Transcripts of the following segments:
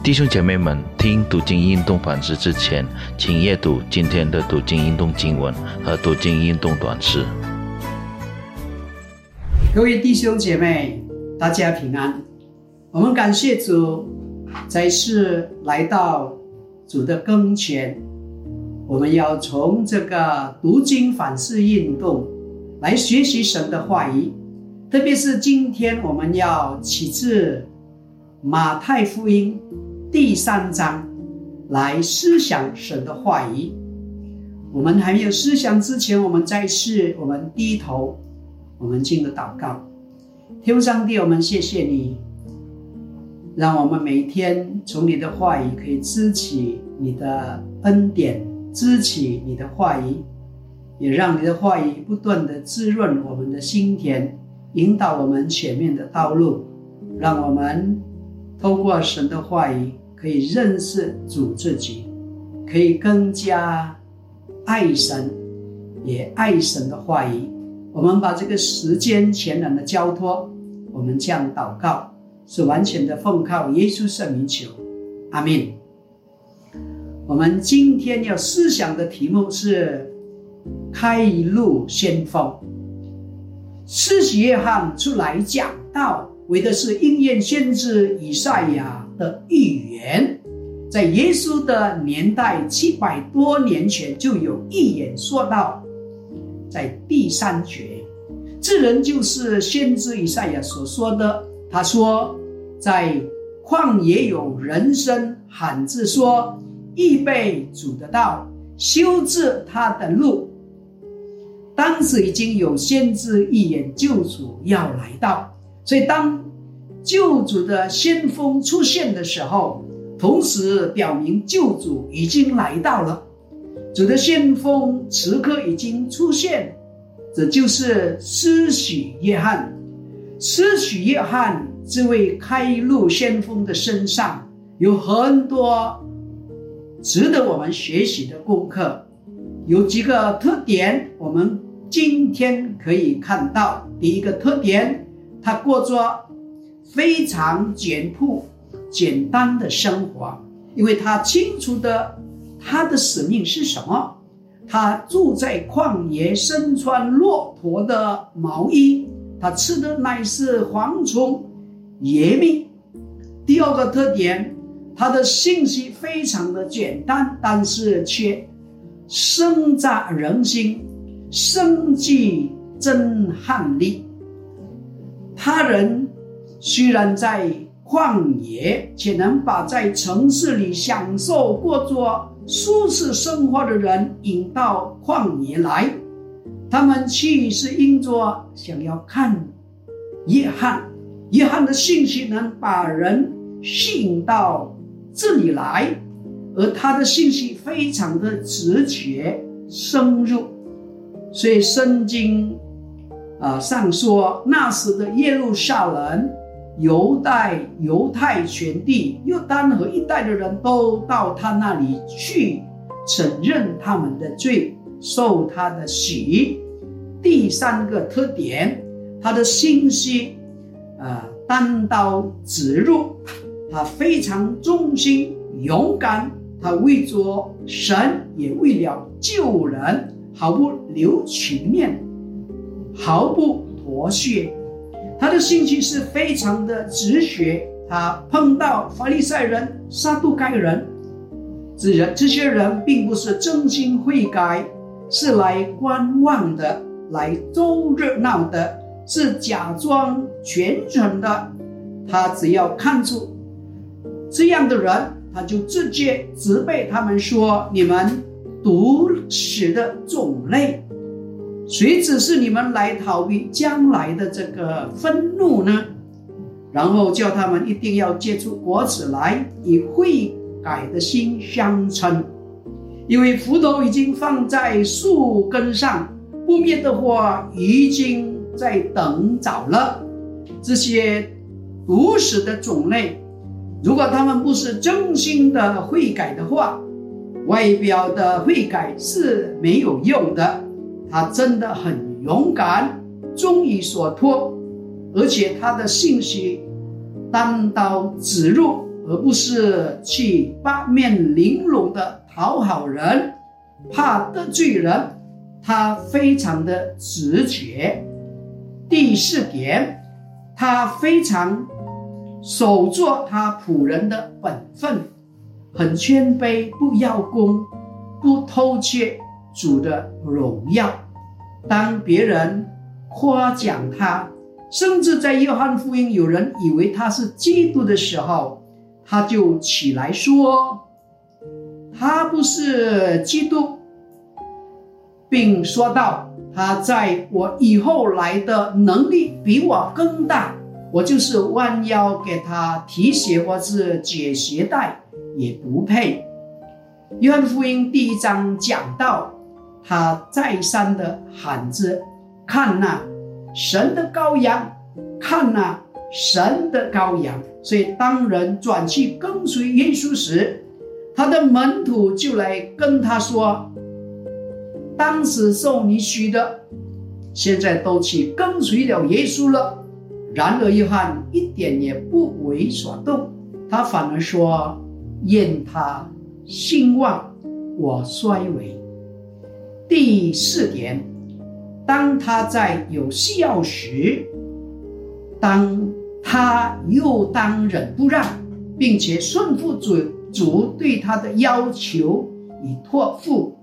弟兄姐妹们，听读经运动反思之前，请阅读今天的读经运动经文和读经运动短诗。各位弟兄姐妹，大家平安。我们感谢主，再次来到主的跟前。我们要从这个读经反思运动来学习神的话语，特别是今天我们要起自马太福音。第三章来思想神的话语。我们还没有思想之前，我们再次我们低头，我们进入祷告。天父上帝，我们谢谢你，让我们每天从你的话语可以支起你的恩典，支起你的话语，也让你的话语不断的滋润我们的心田，引导我们前面的道路，让我们。通过神的话语，可以认识主自己，可以更加爱神，也爱神的话语。我们把这个时间全然的交托，我们这样祷告，是完全的奉靠耶稣圣名求，阿门。我们今天要思想的题目是开路先锋，施洗约翰出来讲道。为的是应验先知以赛亚的预言，在耶稣的年代七百多年前就有预言说到，在第三节，这人就是先知以赛亚所说的。他说，在旷野有人声喊着说：“预备主的道，修治他的路。”当时已经有先知预言救主要来到。所以，当救主的先锋出现的时候，同时表明救主已经来到了。主的先锋此刻已经出现，这就是施洗约翰。施洗约翰这位开路先锋的身上有很多值得我们学习的功课，有几个特点，我们今天可以看到。第一个特点。他过着非常简朴、简单的生活，因为他清楚的他的使命是什么。他住在旷野，身穿骆驼的毛衣，他吃的乃是蝗虫、野蜜。第二个特点，他的信息非常的简单，但是却深扎人心，深具震撼力。他人虽然在旷野，且能把在城市里享受过着舒适生活的人引到旷野来，他们去是因着想要看约翰，约翰的信息能把人吸引到这里来，而他的信息非常的直觉深入，所以圣经。啊，上说那时的耶路撒冷、犹太、犹太全地、又单和一带的人都到他那里去，承认他们的罪，受他的洗。第三个特点，他的信息，啊，单刀直入，他非常忠心、勇敢，他为着神，也为了救人，毫不留情面。毫不妥协，他的兴趣是非常的直学。他碰到法利赛人、撒都该人，这人这些人并不是真心悔改，是来观望的，来凑热闹的，是假装虔诚的。他只要看出这样的人，他就直接责备他们说：“你们毒死的种类。”谁指示你们来逃避将来的这个愤怒呢？然后叫他们一定要结出果子来，以悔改的心相称。因为斧头已经放在树根上，不灭的火已经在等着了。这些毒死的种类，如果他们不是真心的悔改的话，外表的悔改是没有用的。他真的很勇敢，忠于所托，而且他的信息单刀直入，而不是去八面玲珑的讨好人，怕得罪人。他非常的直觉。第四点，他非常守做他仆人的本分，很谦卑，不要功，不偷窃主的荣耀。当别人夸奖他，甚至在约翰福音有人以为他是基督的时候，他就起来说：“他不是基督。”并说道：“他在我以后来的能力比我更大，我就是弯腰给他提鞋或是解鞋带也不配。”约翰福音第一章讲到，他再三的喊着：“看那神的羔羊，看那神的羔羊。”所以当人转去跟随耶稣时，他的门徒就来跟他说。当时受你许的，现在都去跟随了耶稣了。然而约翰一点也不为所动，他反而说：“愿他兴旺，我衰微。”第四点，当他在有需要时，当他又当忍不让，并且顺服主主对他的要求与托付。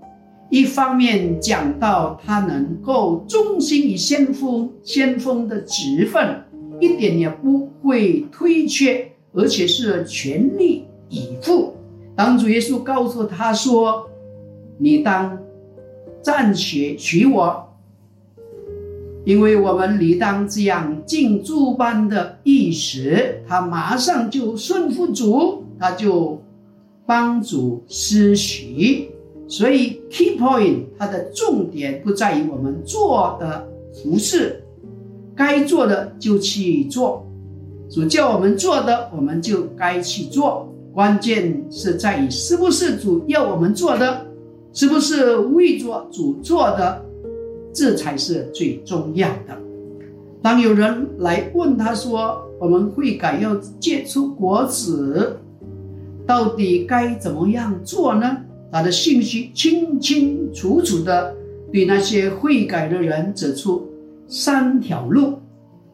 一方面讲到他能够忠心于先锋，先锋的职分，一点也不会推却，而且是全力以赴。当主耶稣告诉他说：“你当暂且娶我，因为我们理当这样尽诸般的意识。”他马上就顺服主，他就帮主施许。所以，key point 它的重点不在于我们做的服饰，该做的就去做，主叫我们做的，我们就该去做。关键是在于是不是主要我们做的，是不是为做主做的，这才是最重要的。当有人来问他说：“我们会改要结出果子，到底该怎么样做呢？”他的信息清清楚楚的对那些会改的人指出三条路：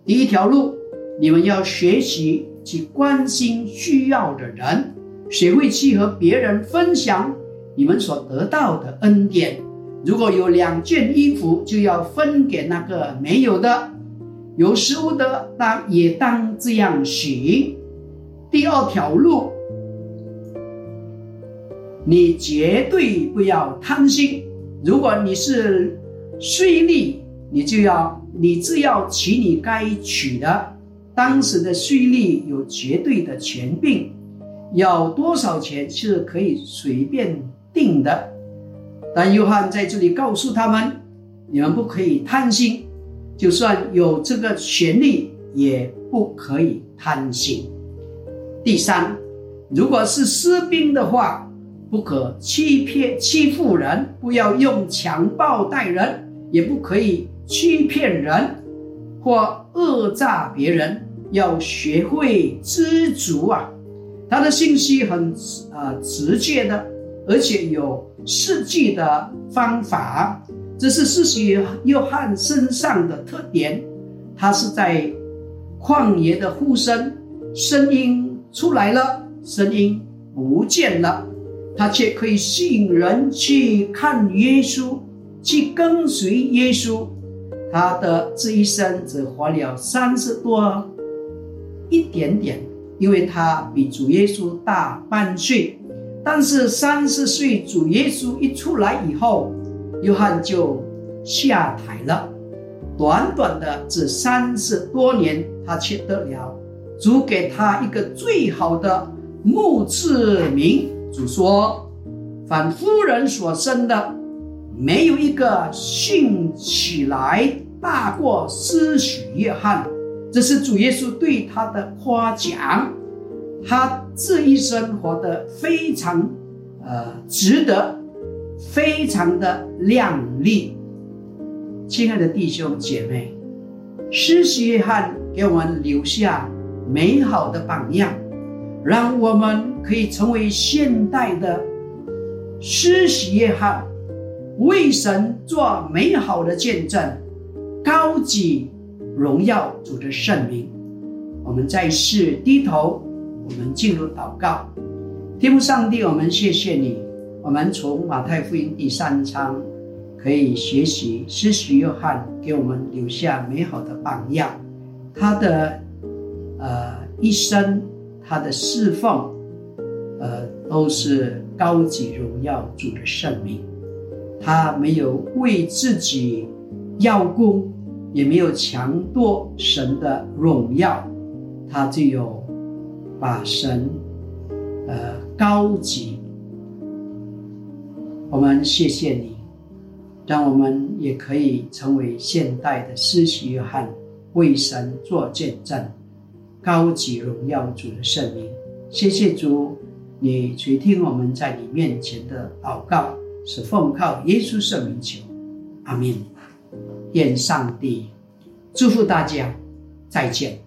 第一条路，你们要学习去关心需要的人，学会去和别人分享你们所得到的恩典。如果有两件衣服，就要分给那个没有的；有食物的，当也当这样行。第二条路。你绝对不要贪心。如果你是税吏，你就要你只要取你该取的。当时的税吏有绝对的权柄，要多少钱是可以随便定的。但约翰在这里告诉他们：你们不可以贪心，就算有这个权利，也不可以贪心。第三，如果是士兵的话。不可欺骗欺负人，不要用强暴待人，也不可以欺骗人或讹诈别人，要学会知足啊！他的信息很啊直接的，而且有实际的方法，这是世袭约翰身上的特点。他是在旷野的呼声，声音出来了，声音不见了。他却可以吸引人去看耶稣，去跟随耶稣。他的这一生只活了三十多一点点，因为他比主耶稣大半岁。但是三十岁主耶稣一出来以后，约翰就下台了。短短的这三十多年，他却得了主给他一个最好的墓志铭。主说：“凡夫人所生的，没有一个信起来大过施许约翰。”这是主耶稣对他的夸奖。他这一生活得非常，呃，值得，非常的亮丽。亲爱的弟兄姐妹，施洗约翰给我们留下美好的榜样。让我们可以成为现代的施洗约翰，为神做美好的见证，高举荣耀主的圣名。我们在世低头，我们进入祷告。天父上帝，我们谢谢你。我们从马太福音第三章可以学习施洗约翰给我们留下美好的榜样，他的呃一生，他的侍奉，呃都是高级荣耀主的圣名。他没有为自己要功，也没有强夺神的荣耀，他只有把神呃高级。我们谢谢你，让我们也可以成为现代的施洗约翰，为神做见证，高级荣耀主的圣名。谢谢主，你垂听我们在你面前的祷告，是奉靠耶稣圣名求，阿门。愿上帝祝福大家，再见。